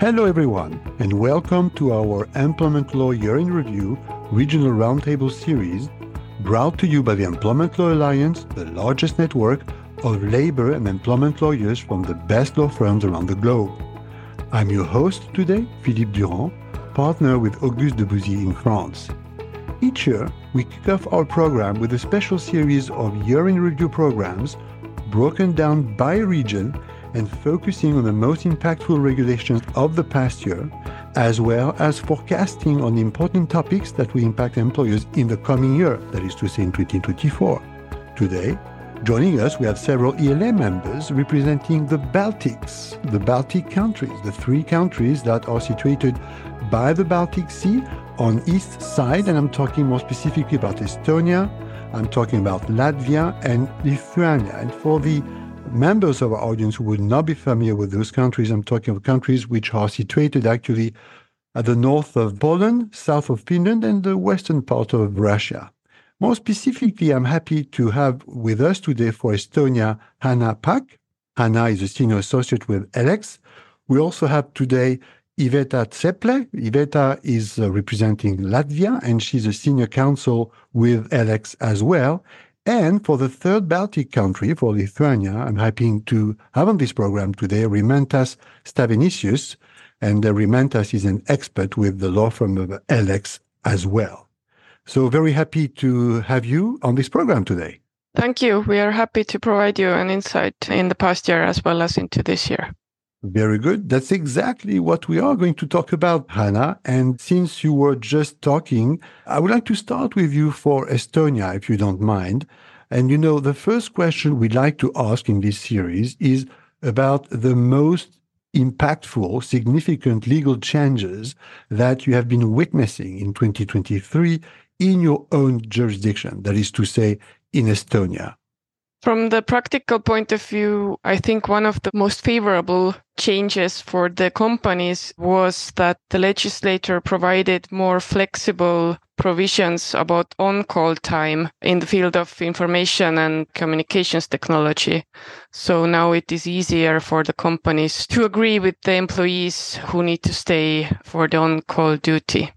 Hello, everyone, and welcome to our Employment Law Year in Review Regional Roundtable Series, brought to you by the Employment Law Alliance, the largest network of labor and employment lawyers from the best law firms around the globe. I'm your host today, Philippe Durand, partner with August Debouzy in France. Each year, we kick off our program with a special series of year in review programs broken down by region and focusing on the most impactful regulations of the past year, as well as forecasting on important topics that will impact employers in the coming year, that is to say in 2024. Today, joining us, we have several ELA members representing the Baltics, the Baltic countries, the three countries that are situated by the Baltic Sea on east side, and I'm talking more specifically about Estonia, I'm talking about Latvia and Lithuania. And for the members of our audience who would not be familiar with those countries, I'm talking of countries which are situated actually at the north of Poland, south of Finland, and the western part of Russia. More specifically, I'm happy to have with us today for Estonia Hanna Pahk. Hanna is a senior associate with Ellex. We also have today Iveta Ceple. Iveta is uh, representing Latvia, and she's a senior counsel with Ellex as well. And for the third Baltic country, for Lithuania, I'm happy to have on this program today Rimantas Stanevičius. And uh, Rimantas is an expert with the law firm of Ellex as well. So very happy to have you on this program today. Thank you. We are happy to provide you an insight in the past year as well as into this year. Very good. That's exactly what we are going to talk about, Hanna. And since you were just talking, I would like to start with you for Estonia, if you don't mind. And you know, the first question we'd like to ask in this series is about the most impactful, significant legal changes that you have been witnessing in 2023 in your own jurisdiction, that is to say, in Estonia. From the practical point of view, I think one of the most favorable changes for the companies was that the legislator provided more flexible provisions about on call time in the field of information and communications technology. So now it is easier for the companies to agree with the employees who need to stay for the on call duty.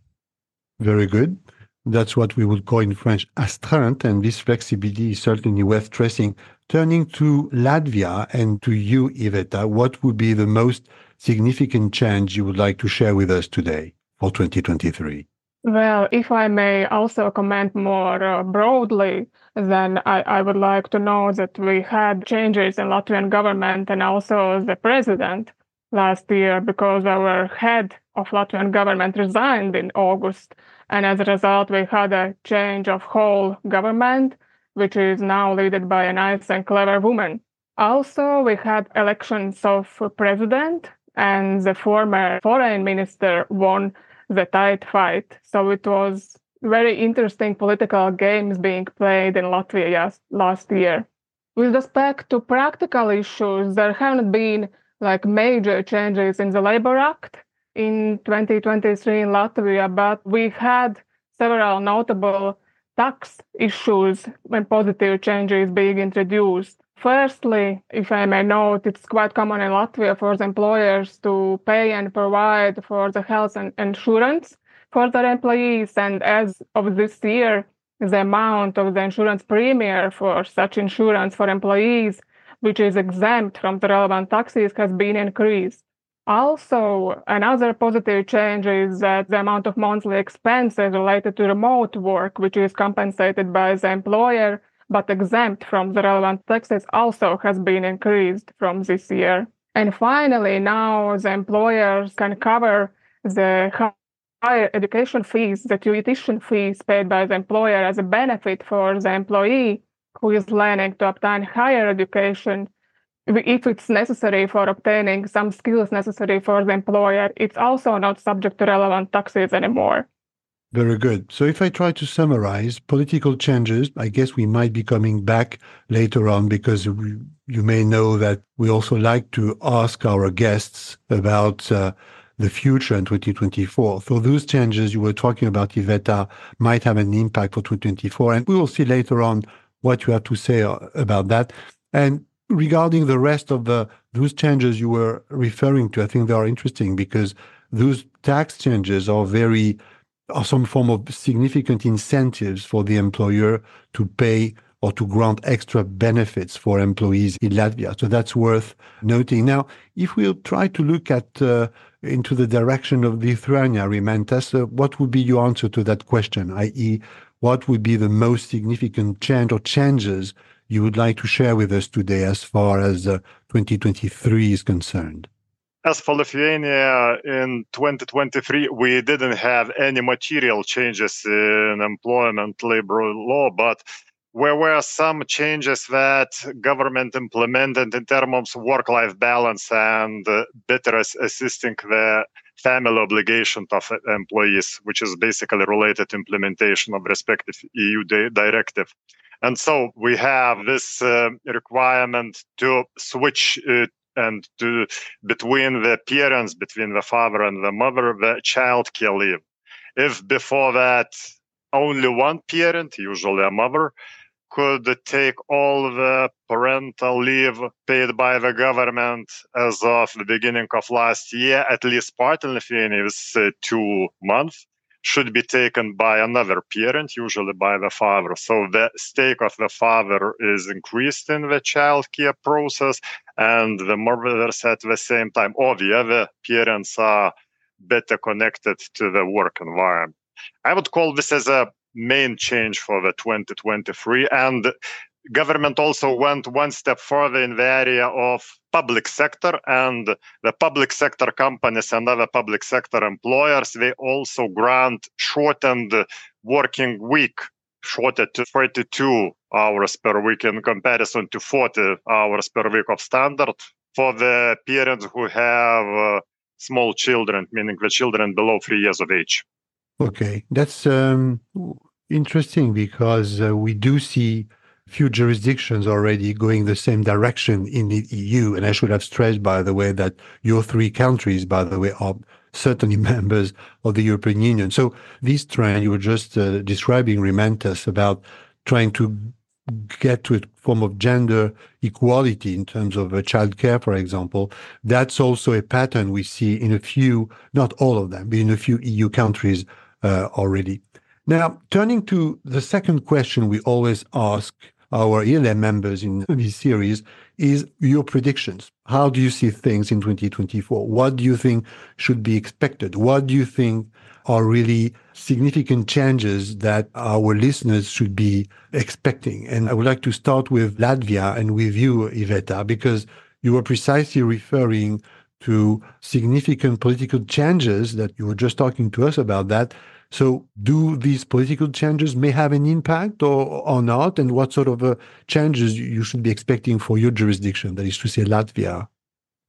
Very good. That's what we would call in French astreinte, and this flexibility is certainly worth stressing. Turning to Latvia and to you, Iveta, what would be the most significant change you would like to share with us today for 2023? Well, if I may also comment more uh, broadly, then I, I, would like to know that we had changes in Latvian government and also the president last year because our head of Latvian government resigned in August. And as a result, we had a change of whole government, which is now led by a nice and clever woman. Also, we had elections of president, and the former foreign minister won the tight fight. So it was very interesting political games being played in Latvia last year. With respect to practical issues, there haven't been like major changes in the Labor Act in 2023 in Latvia, but we had several notable tax issues when positive changes being introduced. Firstly, if I may note, it's quite common in Latvia for the employers to pay and provide for the health and insurance for their employees. And as of this year, the amount of the insurance premium for such insurance for employees, which is exempt from the relevant taxes, has been increased. Also, another positive change is that the amount of monthly expenses related to remote work, which is compensated by the employer but exempt from the relevant taxes, also has been increased from this year. And finally, now the employers can cover the higher education fees, the tuition fees paid by the employer as a benefit for the employee who is planning to obtain higher education if it's necessary for obtaining some skills necessary for the employer, it's also not subject to relevant taxes anymore. Very good. So, if I try to summarize political changes, I guess we might be coming back later on because we, you may know that we also like to ask our guests about uh, the future in 2024. So, those changes you were talking about, Iveta, might have an impact for 2024. And we will see later on what you have to say uh, about that. And regarding the rest of the those changes you were referring to, I think they are interesting because those tax changes are very are some form of significant incentives for the employer to pay or to grant extra benefits for employees in Latvia. So that's worth noting. Now, if we'll try to look at uh, into the direction of Lithuania, Rimantas, uh, what would be your answer to that question? I.e., what would be the most significant change or changes you would like to share with us today as far as uh, 2023 is concerned? As for Lithuania in 2023, we didn't have any material changes in employment labor law, but there were some changes that government implemented in terms of work-life balance and better assisting the family obligation of employees, which is basically related to implementation of respective EU directive. And so we have this uh, requirement to switch and to between the parents, between the father and the mother, the child care leave. If before that only one parent, usually a mother, could take all the parental leave paid by the government as of the beginning of last year, at least part in is uh, two months, should be taken by another parent, usually by the father. So the stake of the father is increased in the child care process, and the mothers at the same time, or the other parents are better connected to the work environment. I would call this as a main change for the 2023 and government also went one step further in the area of public sector and the public sector companies and other public sector employers they also grant shortened working week shortened to 32 hours per week in comparison to 40 hours per week of standard for the parents who have uh, small children meaning the children below 3 years of age. Okay, that's um, interesting because uh, we do see few jurisdictions already going the same direction in the EU. And I should have stressed, by the way, that your three countries, by the way, are certainly members of the European Union. So this trend you were just uh, describing, Rimantas, about trying to get to a form of gender equality in terms of uh, childcare, for example, that's also a pattern we see in a few, not all of them, but in a few EU countries uh, already. Now, turning to the second question we always ask our ELA members in this series is your predictions. How do you see things in 2024? What do you think should be expected? What do you think are really significant changes that our listeners should be expecting? And I would like to start with Latvia and with you, Iveta, because you were precisely referring to significant political changes that you were just talking to us about that so, do these political changes may have an impact or, or not? And what sort of uh, changes you should be expecting for your jurisdiction, that is to say, Latvia?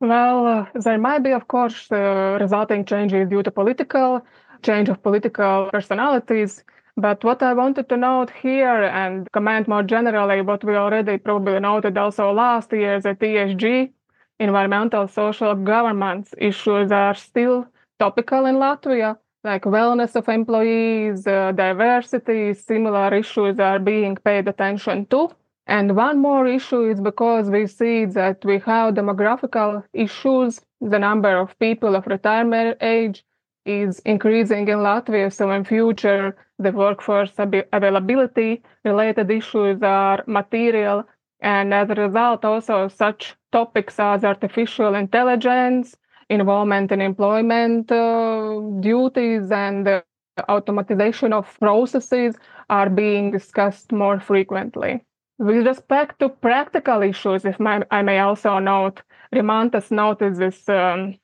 Well, uh, there might be, of course, uh, resulting changes due to political change of political personalities. But what I wanted to note here and comment more generally, what we already probably noted also last year, that ESG, environmental, social governance issues are still topical in Latvia like wellness of employees, uh, diversity, similar issues are being paid attention to. And one more issue is because we see that we have demographical issues. The number of people of retirement age is increasing in Latvia. So in future, the workforce availability related issues are material. And as a result, also such topics as artificial intelligence, involvement in employment uh, duties and automatization of processes are being discussed more frequently. With respect to practical issues, if my, I may also note, Rimantas noted this um,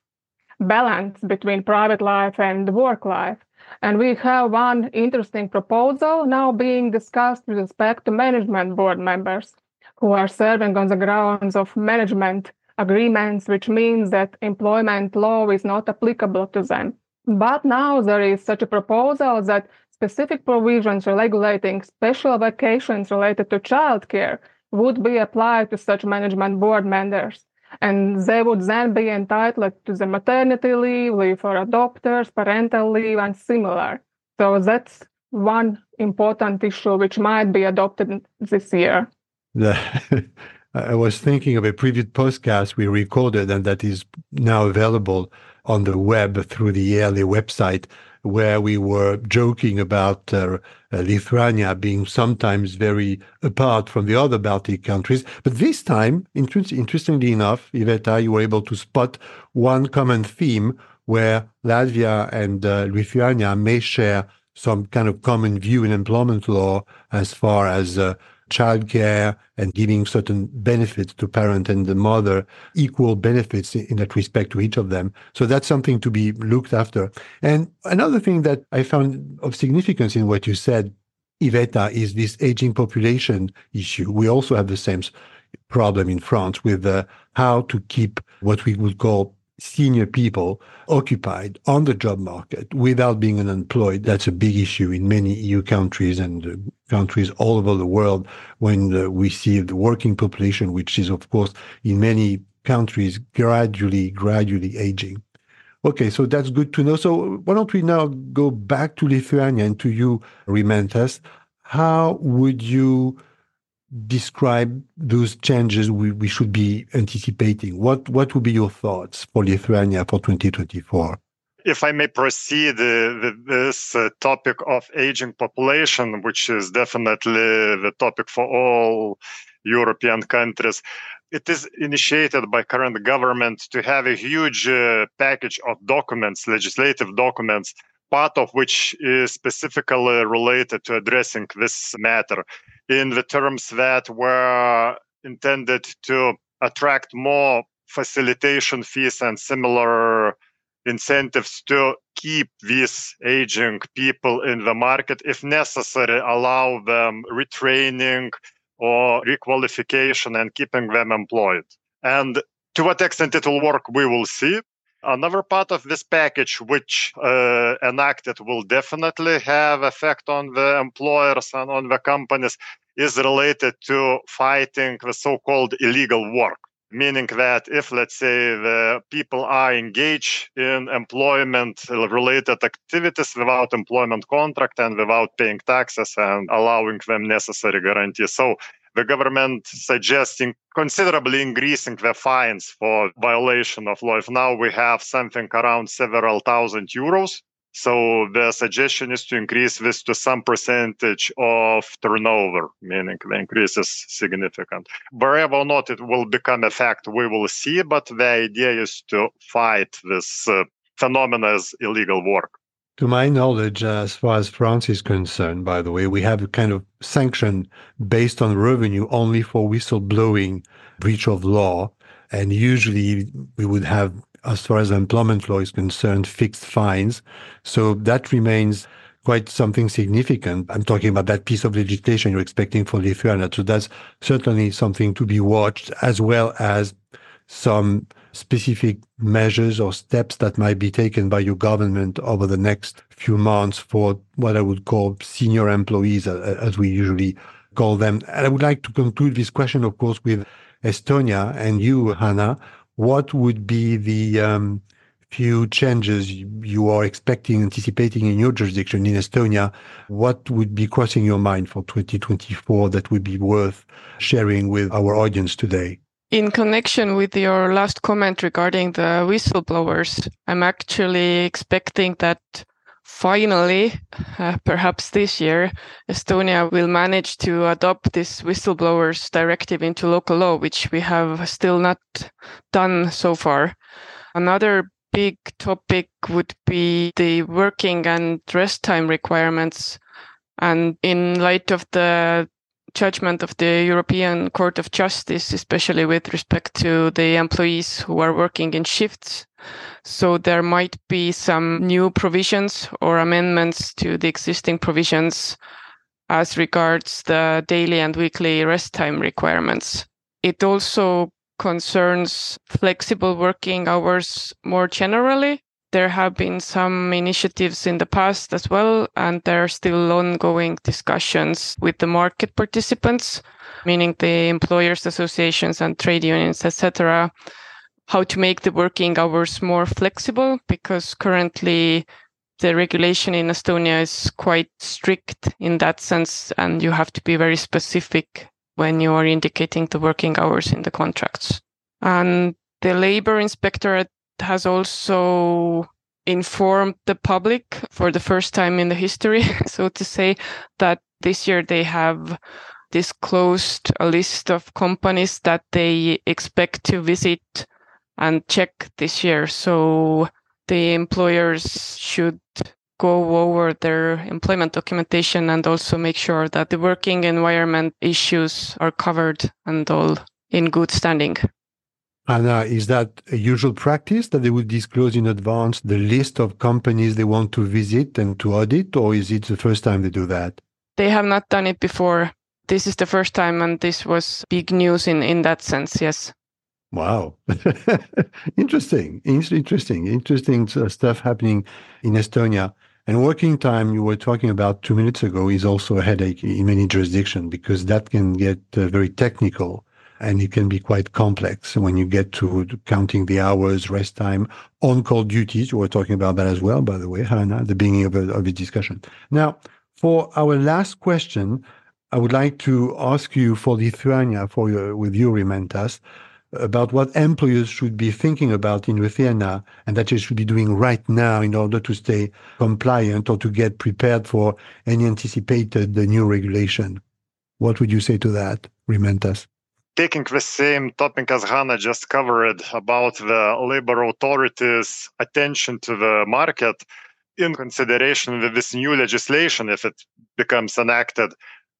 balance between private life and work life. And we have one interesting proposal now being discussed with respect to management board members who are serving on the grounds of management agreements, which means that employment law is not applicable to them. But now there is such a proposal that specific provisions regulating special vacations related to childcare would be applied to such management board members. And they would then be entitled to the maternity leave, leave for adopters, parental leave, and similar. So that's one important issue which might be adopted this year. I was thinking of a previous podcast we recorded and that is now available on the web through the ELA website, where we were joking about uh, Lithuania being sometimes very apart from the other Baltic countries. But this time, inter- interestingly enough, Iveta, you were able to spot one common theme where Latvia and uh, Lithuania may share some kind of common view in employment law as far as uh, childcare and giving certain benefits to parent and the mother, equal benefits in that respect to each of them. So that's something to be looked after. And another thing that I found of significance in what you said, Iveta, is this aging population issue. We also have the same problem in France with uh, how to keep what we would call senior people occupied on the job market without being unemployed. That's a big issue in many EU countries and uh, countries all over the world when uh, we see the working population, which is, of course, in many countries gradually, gradually aging. Okay, so that's good to know. So why don't we now go back to Lithuania and to you, Rimantas? How would you describe those changes we, we should be anticipating? What what would be your thoughts for Lithuania for 2024? If I may proceed uh, with this uh, topic of aging population, which is definitely the topic for all European countries, it is initiated by current government to have a huge uh, package of documents, legislative documents, part of which is specifically related to addressing this matter in the terms that were intended to attract more facilitation fees and similar incentives to keep these aging people in the market if necessary allow them retraining or requalification and keeping them employed. And to what extent it will work we will see. Another part of this package, which uh, enacted, will definitely have effect on the employers and on the companies, is related to fighting the so-called illegal work. Meaning that if, let's say, the people are engaged in employment-related activities without employment contract and without paying taxes and allowing them necessary guarantees, so the government suggesting considerably increasing the fines for violation of law. If now we have something around several thousand euros, so the suggestion is to increase this to some percentage of turnover, meaning the increase is significant. Wherever or not it will become a fact, we will see, but the idea is to fight this uh, phenomenon as illegal work. To my knowledge, uh, as far as France is concerned, by the way, we have a kind of sanction based on revenue only for whistleblowing, breach of law. And usually we would have, as far as employment law is concerned, fixed fines. So that remains quite something significant. I'm talking about that piece of legislation you're expecting for Lithuania. So that's certainly something to be watched, as well as some specific measures or steps that might be taken by your government over the next few months for what I would call senior employees, uh, as we usually call them. And I would like to conclude this question, of course, with Estonia and you, Hanna. What would be the um, few changes you are expecting, anticipating in your jurisdiction in Estonia? What would be crossing your mind for 2024 that would be worth sharing with our audience today? In connection with your last comment regarding the whistleblowers, I'm actually expecting that finally, uh, perhaps this year, Estonia will manage to adopt this whistleblowers directive into local law, which we have still not done so far. Another big topic would be the working and rest time requirements. And in light of the judgment of the European Court of Justice, especially with respect to the employees who are working in shifts. So there might be some new provisions or amendments to the existing provisions as regards the daily and weekly rest time requirements. It also concerns flexible working hours more generally there have been some initiatives in the past as well, and there are still ongoing discussions with the market participants, meaning the employers associations and trade unions, etc., how to make the working hours more flexible because currently the regulation in Estonia is quite strict in that sense, and you have to be very specific when you are indicating the working hours in the contracts. And the labor inspectorate has also informed the public for the first time in the history, so to say, that this year they have disclosed a list of companies that they expect to visit and check this year. So the employers should go over their employment documentation and also make sure that the working environment issues are covered and all in good standing. Anna, is that a usual practice that they would disclose in advance the list of companies they want to visit and to audit, or is it the first time they do that? They have not done it before. This is the first time, and this was big news in, in that sense, yes. Wow. interesting. Interesting. Interesting stuff happening in Estonia. And working time, you were talking about two minutes ago, is also a headache in many jurisdictions because that can get uh, very technical and it can be quite complex when you get to counting the hours, rest time, on-call duties. You were talking about that as well, by the way, Hanna, at the beginning of, a, of the discussion. Now, for our last question, I would like to ask you for Lithuania, for your, with you, Rimantas, about what employers should be thinking about in Lithuania and that they should be doing right now in order to stay compliant or to get prepared for any anticipated new regulation. What would you say to that, Rimantas? Taking the same topic as Hanna just covered about the labor authorities' attention to the market, in consideration with this new legislation, if it becomes enacted,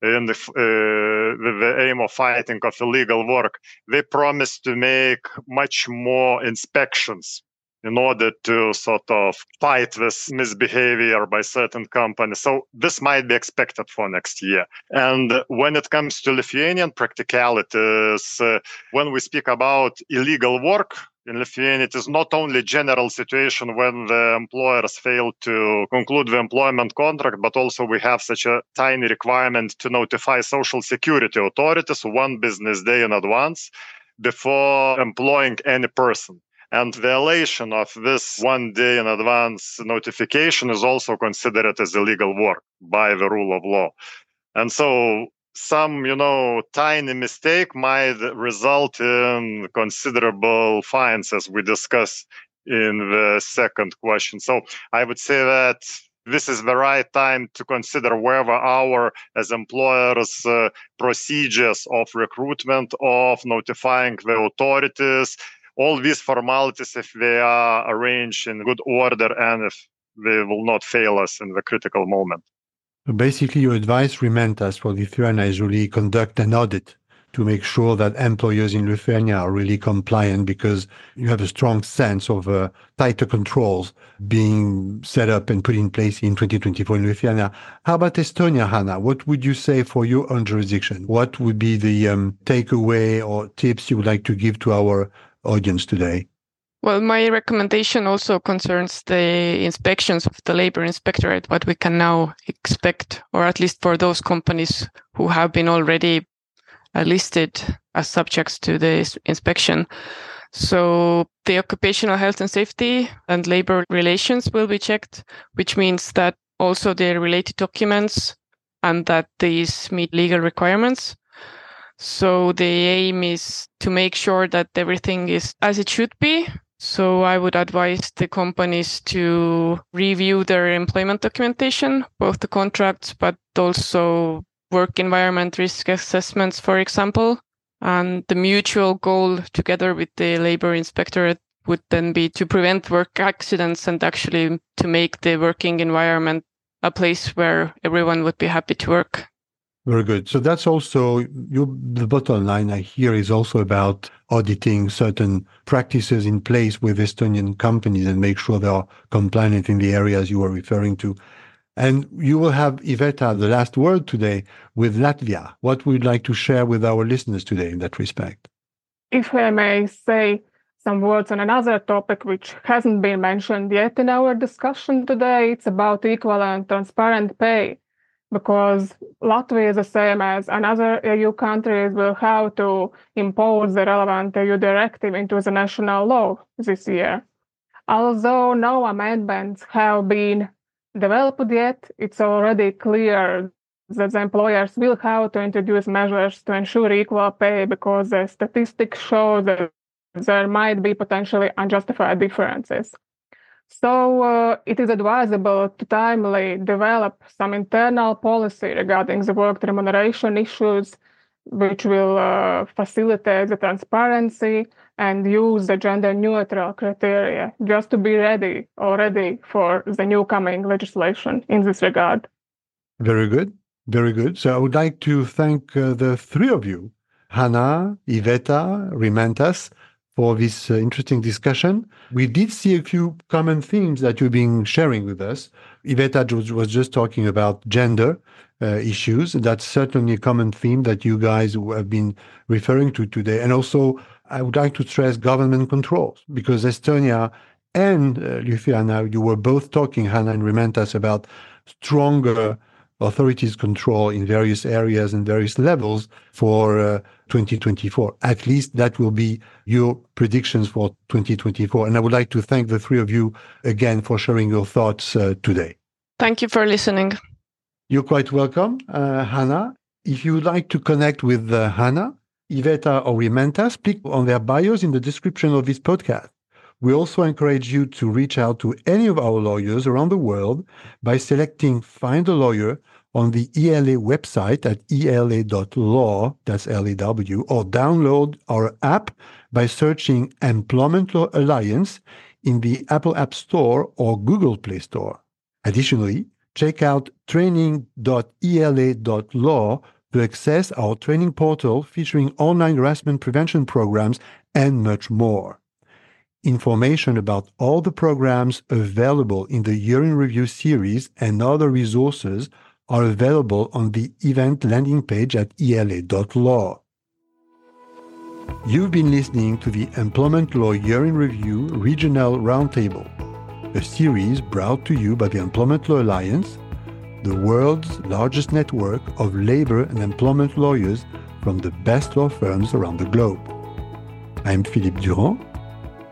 in the, uh, with the aim of fighting of illegal work, they promised to make much more inspections in order to sort of fight this misbehavior by certain companies. So this might be expected for next year. And when it comes to Lithuanian practicalities, uh, when we speak about illegal work, in Lithuania, it is not only general situation when the employers fail to conclude the employment contract, but also we have such a tiny requirement to notify social security authorities one business day in advance before employing any person. And violation of this one day in advance notification is also considered as illegal work by the rule of law. And so some you know tiny mistake might result in considerable fines as we discuss in the second question so i would say that this is the right time to consider whether our as employers uh, procedures of recruitment of notifying the authorities all these formalities if they are arranged in good order and if they will not fail us in the critical moment Basically, your advice, Rimantas, for Lithuania is really conduct an audit to make sure that employers in Lithuania are really compliant because you have a strong sense of uh, tighter controls being set up and put in place in 2024 in Lithuania. How about Estonia, Hanna? What would you say for your own jurisdiction? What would be the um, takeaway or tips you would like to give to our audience today? Well, my recommendation also concerns the inspections of the labor inspectorate, what we can now expect, or at least for those companies who have been already uh, listed as subjects to the inspection. So the occupational health and safety and labor relations will be checked, which means that also the related documents and that these meet legal requirements. So the aim is to make sure that everything is as it should be so I would advise the companies to review their employment documentation, both the contracts, but also work environment risk assessments, for example. And the mutual goal together with the labor inspectorate would then be to prevent work accidents and actually to make the working environment a place where everyone would be happy to work. Very good. So that's also you, the bottom line I hear is also about auditing certain practices in place with Estonian companies and make sure they are compliant in the areas you are referring to. And you will have, Iveta, the last word today with Latvia. What would you like to share with our listeners today in that respect? If I may say some words on another topic which hasn't been mentioned yet in our discussion today, it's about equal and transparent pay because Latvia is the same as another EU countries will have to impose the relevant EU directive into the national law this year. Although no amendments have been developed yet, it's already clear that the employers will have to introduce measures to ensure equal pay because the statistics show that there might be potentially unjustified differences. So uh, it is advisable to timely develop some internal policy regarding the work remuneration issues, which will uh, facilitate the transparency and use the gender neutral criteria just to be ready already for the new coming legislation in this regard. Very good. Very good. So I would like to thank uh, the three of you, Hanna, Iveta, Rimantas, for this uh, interesting discussion. We did see a few common themes that you've been sharing with us. Iveta was just talking about gender uh, issues. That's certainly a common theme that you guys have been referring to today. And also, I would like to stress government controls because Estonia and uh, Lithuania, you were both talking, Hanna and Rimantas, about stronger authorities control in various areas and various levels for uh, 2024. At least that will be your predictions for 2024. And I would like to thank the three of you again for sharing your thoughts uh, today. Thank you for listening. You're quite welcome, uh, Hanna. If you would like to connect with uh, Hanna, Iveta, or Rimantas, click on their bios in the description of this podcast. We also encourage you to reach out to any of our lawyers around the world by selecting Find a Lawyer on the ELA website at ela.law, that's L-A-W, or download our app by searching Employment Law Alliance in the Apple App Store or Google Play Store. Additionally, check out training.ela.law to access our training portal featuring online harassment prevention programs and much more. Information about all the programs available in the Year in Review series and other resources are available on the event landing page at ela.law. You've been listening to the Employment Law Year in Review Regional Roundtable, a series brought to you by the Employment Law Alliance, the world's largest network of labor and employment lawyers from the best law firms around the globe. I'm Philippe Durand.